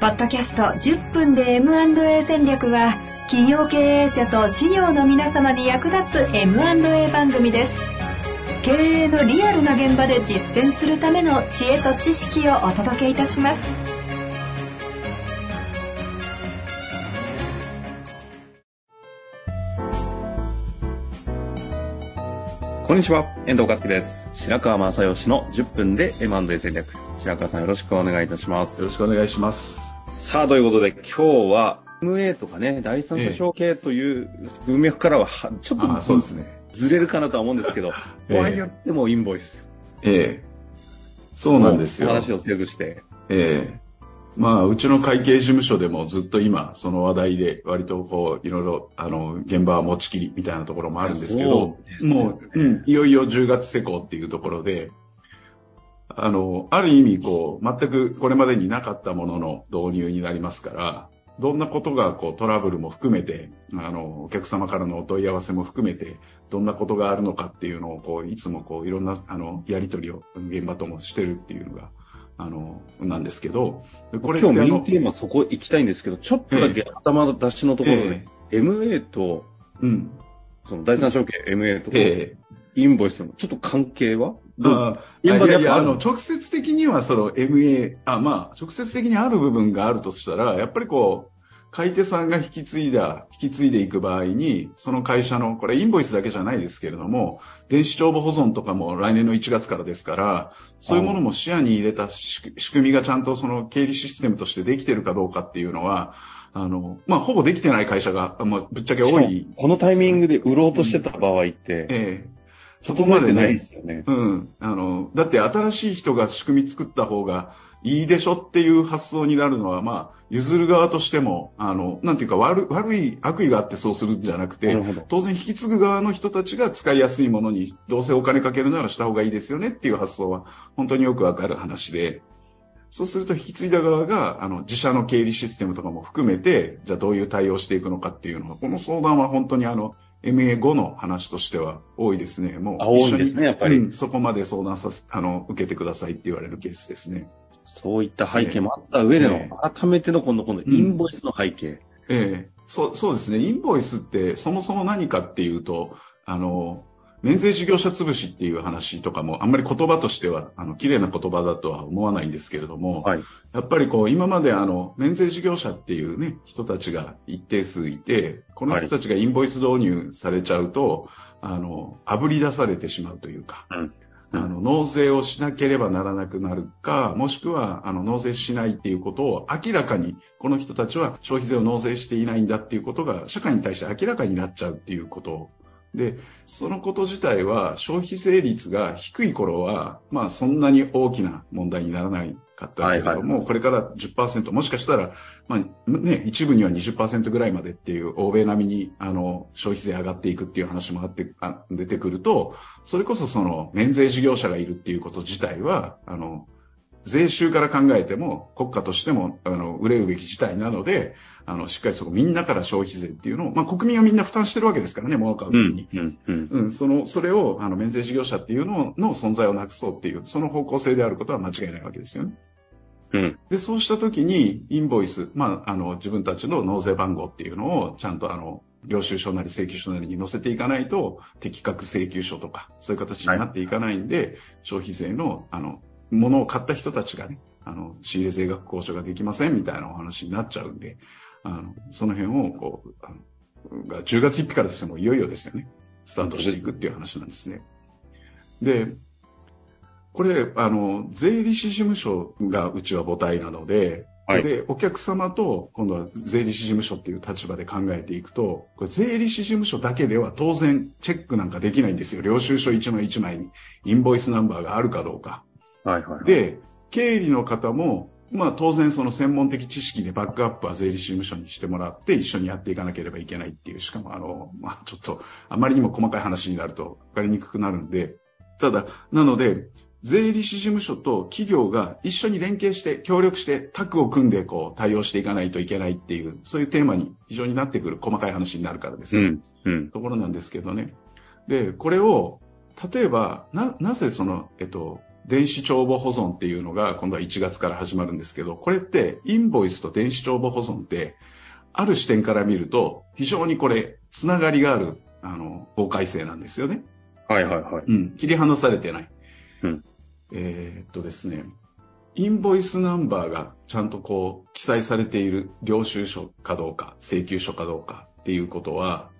ポッドキャスト10分で M&A 戦略は企業経営者と事業の皆様に役立つ M&A 番組です経営のリアルな現場で実践するための知恵と知識をお届けいたしますこんにちは、遠藤和樹です。白川正義の10分で M&A 戦略。白川さんよろしくお願いいたします。よろしくお願いします。さあ、ということで今日は MA とかね、第三者承継という文脈からははちょっとそうですね。ずれるかなとは思うんですけど、ええとはいってもインボイス。ええそうなんですよ。話をせずして。ええまあ、うちの会計事務所でもずっと今、その話題で割とこう、いろいろ、あの、現場は持ちきりみたいなところもあるんですけどそ、うねもう、うん、いよいよ10月施行っていうところで、あの、ある意味、こう、全くこれまでになかったものの導入になりますから、どんなことが、こう、トラブルも含めて、あの、お客様からのお問い合わせも含めて、どんなことがあるのかっていうのを、こう、いつもこう、いろんな、あの、やりとりを現場ともしてるっていうのが、あの、なんですけど、これ今日メインテーマそこ行きたいんですけど、ちょっとだけ頭の出しのところで、MA と、うん。その第三者承継 MA と、えインボイスのちょっと関係は？現場でやっぱあるいやいや、あの、直接的にはその MA、あ、まあ、直接的にある部分があるとしたら、やっぱりこう、買い手さんが引き継いだ、引き継いでいく場合に、その会社の、これインボイスだけじゃないですけれども、電子帳簿保存とかも来年の1月からですから、そういうものも視野に入れた仕仕組みがちゃんとその経理システムとしてできてるかどうかっていうのは、あの、まあ、ほぼできてない会社が、まあ、ぶっちゃけ多い。このタイミングで売ろうとしてた場合って、ええそこまでないですよね。うん。あの、だって新しい人が仕組み作った方がいいでしょっていう発想になるのは、まあ、譲る側としても、あの、なんていうか悪悪い悪意があってそうするんじゃなくて当然引き継ぐ側の人たちが使いやすいものに、どうせお金かけるならした方がいいですよねっていう発想は、本当によくわかる話で、そうすると引き継いだ側が、あの、自社の経理システムとかも含めて、じゃあどういう対応していくのかっていうのは、この相談は本当にあの、MA5 の話としては多いですね。もうあ多いですねやっぱりうんそこまで相談させ、あの、受けてくださいって言われるケースですね。そういった背景もあった上での、ええ改めての今度、今度、インボイスの背景。ええそう、そうですね。インボイスってそもそも何かっていうと、あの、免税事業者潰しっていう話とかも、あんまり言葉としては、あの、綺麗な言葉だとは思わないんですけれども、はい。やっぱりこう、今まであの、免税事業者っていうね、人たちが一定数いて、この人たちがインボイス導入されちゃうと、あの、炙り出されてしまうというか、うんあの、納税をしなければならなくなるか、もしくは、あの、納税しないっていうことを明らかに、この人たちは消費税を納税していないんだっていうことが、社会に対して明らかになっちゃうっていうことで、そのこと自体は消費税率が低い頃は、まあそんなに大きな問題にならないかったけれども、はいこれから10%、もしかしたら、まあね、一部には20%ぐらいまでっていう欧米並みにあの消費税上がっていくっていう話もあってあ出てくると、それこそその免税事業者がいるっていうこと自体は、あの、税収から考えても、国家としても、あの、憂うべき事態なので、あの、しっかりそこみんなから消費税っていうのを、まあ国民はみんな負担してるわけですからね、物を買うう時に。ん、うん、うん。うん、その、それを、あの、免税事業者っていうのの存在をなくそうっていう、その方向性であることは間違いないわけですよね。うん。で、そうしたときに、インボイス、まあ、あの、自分たちの納税番号っていうのを、ちゃんとあの、領収書なり請求書なりに載せていかないと、適格請求書とか、そういう形になっていかないんで、消費税の、あの、物を買った人たちがね、あの、仕入れ税額交渉ができませんみたいなお話になっちゃうんで、あの、その辺を、こう、あのが10月1日からですね、もういよいよですよね。スタートしていくっていう話なんですね。で、これ、あの、税理士事務所がうちは母体なので、はいで、お客様と今度は税理士事務所っていう立場で考えていくと、これ税理士事務所だけでは当然チェックなんかできないんですよ。領収書一枚一枚にインボイスナンバーがあるかどうか。はい、はい。、で、経理の方も、まあ当然その専門的知識でバックアップは税理士事務所にしてもらって一緒にやっていかなければいけないっていう、しかもあの、まあちょっとあまりにも細かい話になると分かりにくくなるんで、ただ、なので、税理士事務所と企業が一緒に連携して協力してタッグを組んでこう対応していかないといけないっていう、そういうテーマに非常になってくる細かい話になるからです。うん、うん。ところなんですけどね。で、これを、例えば、な、なぜその、えっと、電子帳簿保存っていうのが今度は1月から始まるんですけど、これってインボイスと電子帳簿保存って、ある視点から見ると、非常にこれ、つながりがある、あの、法改正なんですよね。はいはいはい。うん。切り離されてない。うん。えー、っとですね、インボイスナンバーがちゃんとこう、記載されている領収書かどうか、請求書かどうかっていうことは、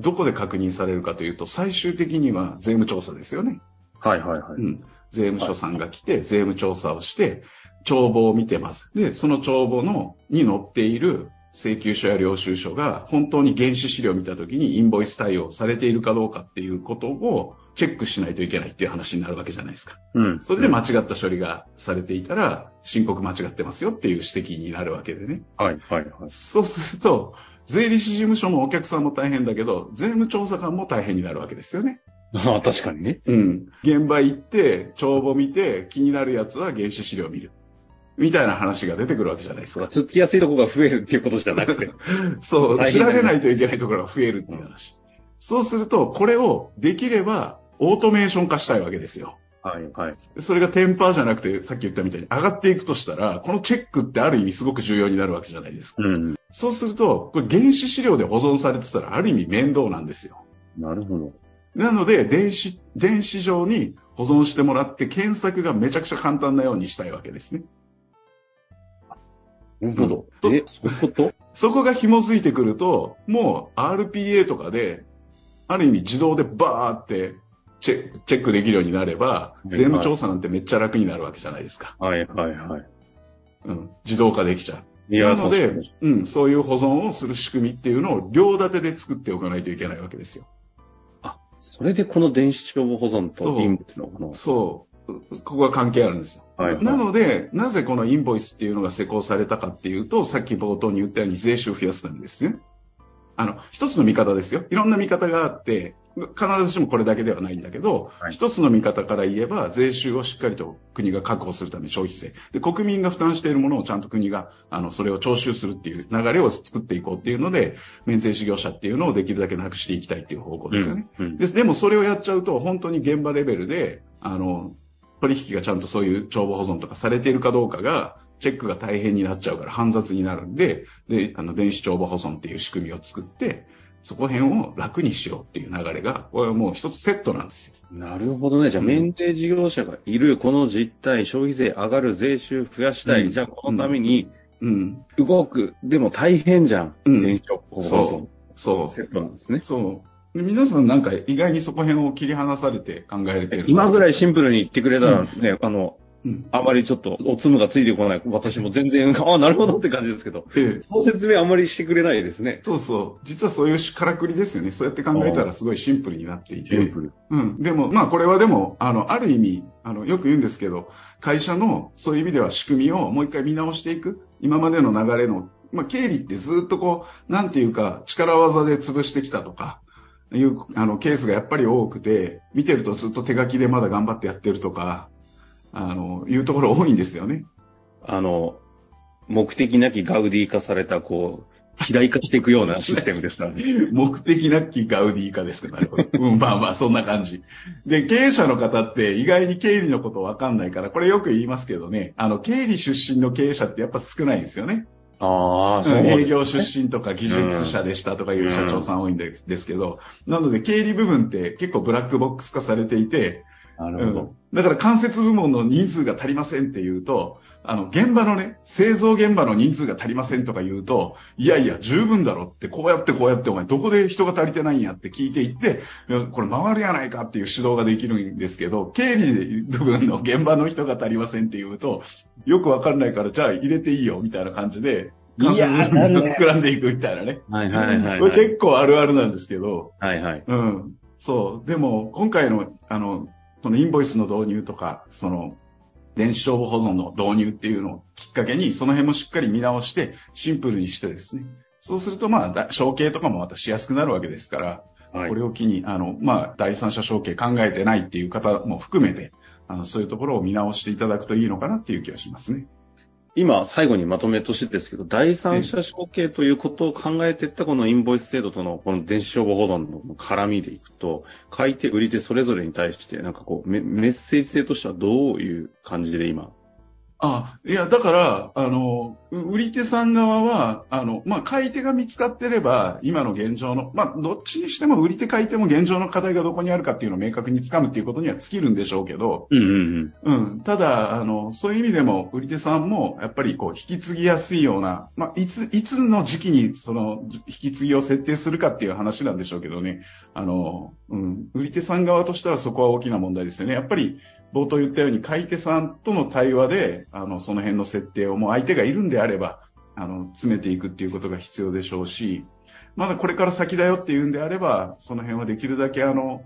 どこで確認されるかというと、最終的には税務調査ですよね。はいはいはい。うん。税務署さんが来て、税務調査をして、帳簿を見てます。で、その帳簿の、に載っている請求書や領収書が本当に原資資料を見たときにインボイス対応されているかどうかっていうことをチェックしないといけないっていう話になるわけじゃないですか。うん。それで間違った処理がされていたら、申告間違ってますよっていう指摘になるわけでね。はい、はい、はい。そうすると、税理士事務所もお客さんも大変だけど、税務調査官も大変になるわけですよね。ああ、確かにね。うん。現場行って、帳簿見て、気になるやつは原資資料を見る。みたいな話が出てくるわけじゃないですか。つきやすいところが増えるっていうことじゃなくて。そう、調べないといけないところが増えるっていう話。うん、そうすると、これをできればオートメーション化したいわけですよ。はい、はい。それがテンパーじゃなくて、さっき言ったみたいに上がっていくとしたら、このチェックってある意味すごく重要になるわけじゃないですか。うん。そうすると、これ原子資料で保存されてたらある意味面倒なんですよ。なるほど。なので、電子、電子上に保存してもらって検索がめちゃくちゃ簡単なようにしたいわけですね。なるほど。え、そういうこと？そこが紐づいてくると、もう RPA とかで、ある意味自動でバーってチェチェックできるようになれば、税務調査なんてめっちゃ楽になるわけじゃないですか。はいはいはい。うん。自動化できちゃう。なので、うん、そういう保存をする仕組みっていうのを両立てで作っておかないといけないわけですよ。あ、それでこの電子帳簿保存とインボイスのこの。そう。ここが関係あるんですよ。はい、はい、なので、なぜこのインボイスっていうのが施行されたかっていうと、さっき冒頭に言ったように税収を増やすためですね。あの、一つの見方ですよ。いろんな見方があって、必ずしもこれだけではないんだけど、はい、一つの見方から言えば、税収をしっかりと国が確保するため消費税。で、国民が負担しているものをちゃんと国が、あの、それを徴収するっていう流れを作っていこうっていうので、免税事業者っていうのをできるだけなくしていきたいっていう方向ですよね。うんうん、ででもそれをやっちゃうと、本当に現場レベルで、あの、取引がちゃんとそういう帳簿保存とかされているかどうかが、チェックが大変になっちゃうから煩雑になるんで、で、あの、電子帳簿保存っていう仕組みを作って、そこ辺を楽にしようっていう流れが、これはもう一つセットなんですよ。なるほどね。じゃあ、免税事業者がいる、この実態、消費税上がる、税収増やしたい。うん、じゃあ、このために、うん。動く。でも大変じゃん。うん。電子帳簿保存。そう。セットなんですね。そう。皆さんなんか意外にそこ辺を切り離されて考えれてる。今ぐらいシンプルに言ってくれたらね、うん、あの、うん、あまりちょっとおつむがついてこない。私も全然、あ あ、なるほどって感じですけど、ええ、その説明あまりしてくれないですね。そうそう。実はそういうからくりですよね。そうやって考えたらすごいシンプルになっていて。シンプル。うん。でも、まあこれはでも、あの、ある意味、あの、よく言うんですけど、会社のそういう意味では仕組みをもう一回見直していく。今までの流れの、まあ経理ってずっとこう、なんていうか、力技で潰してきたとか、いうあのケースがやっぱり多くて、見てるとずっと手書きでまだ頑張ってやってるとか、あの、いうところ多いんですよね。あの、目的なきガウディ化された、こう、肥大化していくような システムですからね。目的なきガウディ化ですか、なるほど。うん、まあまあ、そんな感じ。で、経営者の方って意外に経理のことわかんないから、これよく言いますけどね、あの、経理出身の経営者ってやっぱ少ないんですよね。ああ、そう、ね、営業出身とか技術者でしたとかいう社長さん多いんです,、ですけど、なので経理部分って結構ブラックボックス化されていて、なるほど、うん。だから間接部門の人数が足りませんって言うと、あの、現場のね、製造現場の人数が足りませんとか言うと、いやいや、十分だろって、こうやってこうやってお前、どこで人が足りてないんやって聞いていって、これ回るやないかっていう指導ができるんですけど、経理部分の現場の人が足りませんって言うと、よくわかんないから、じゃあ入れていいよ、みたいな感じで、いやー、膨らんでいくみたいなね。はいはいはい、はい、これ結構あるあるなんですけど。はいはい。うん。そう。でも、今回の、あの、そのインボイスの導入とか、その、電子帳簿保存の導入っていうのをきっかけに、その辺もしっかり見直して、シンプルにしてですね。そうすると、まあ、承継とかもまたしやすくなるわけですから、はい、これを機に、あの、まあ、第三者承継考えてないっていう方も含めて、あの、そういうところを見直していただくといいのかなっていう気がしますね。今、最後にまとめとしてですけど、第三者承継ということを考えていったこのインボイス制度とのこの電子消防保存の絡みでいくと、買い手、売り手それぞれに対して、なんかこうメ、メッセージ性としてはどういう感じで今、あ、いや、だから、あの、売り手さん側は、あの、まあ、買い手が見つかってれば、今の現状の、まあ、どっちにしても売り手買い手も現状の課題がどこにあるかっていうのを明確につかむっていうことには尽きるんでしょうけど、うんうんうん。うん。ただ、あの、そういう意味でも、売り手さんも、やっぱりこう、引き継ぎやすいような、まあ、いつ、いつの時期に、その、引き継ぎを設定するかっていう話なんでしょうけどね、あの、うん、売り手さん側としてはそこは大きな問題ですよね。やっぱり、冒頭言ったように、買い手さんとの対話で、あの、その辺の設定をもう相手がいるんであれば、あの、詰めていくっていうことが必要でしょうし、まだこれから先だよっていうんであれば、その辺はできるだけあの、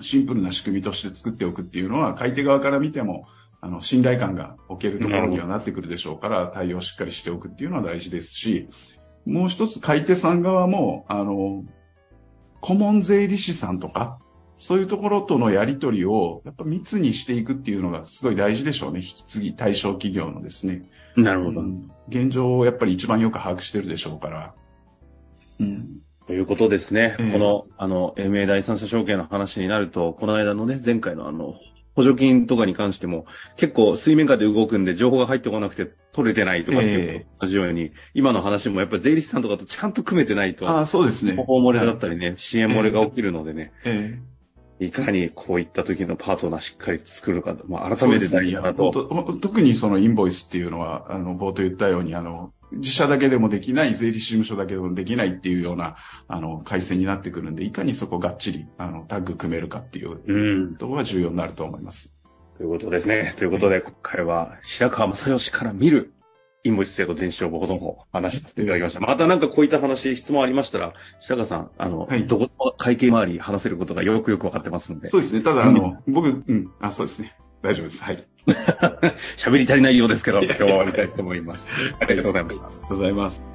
シンプルな仕組みとして作っておくっていうのは、買い手側から見ても、あの、信頼感が置けるところにはなってくるでしょうから、対応をしっかりしておくっていうのは大事ですし、もう一つ買い手さん側も、あの、顧問税理士さんとか、そういうところとのやりとりを、やっぱ密にしていくっていうのがすごい大事でしょうね。引き継ぎ対象企業のですね。なるほど。現状をやっぱり一番よく把握してるでしょうから。うん。ということですね。えー、この、あの、MA 第三者証券の話になると、この間のね、前回のあの、補助金とかに関しても、結構水面下で動くんで情報が入ってこなくて取れてないとかっていう同じように、えー、今の話もやっぱり税理士さんとかとちゃんと組めてないと、あそうですね。方法漏れだったりね、はい、支援漏れが起きるのでね、えーいかにこういった時のパートナーしっかり作るか、まあ、改めて大事だなと、ね。特にそのインボイスっていうのは、あの、冒頭言ったように、あの、自社だけでもできない、税理士事務所だけでもできないっていうような、あの、回線になってくるんで、いかにそこがっちり、あの、タッグ組めるかっていうところが重要になると思います。ということですね。ということで、今回は白川正義から見るインボイス制度電子帳簿保存法、話させていただきました。またなんかこういった話、質問ありましたら、白川さん、あの、はい、どこの会計周り話せることがよくよくわかってますんで。そうですね。ただ、あの、僕、うん、あ、そうですね。大丈夫です。はい。喋り足りないようですけど、今日は終わりたいと思います。ありがとうございました。ありがとうございます。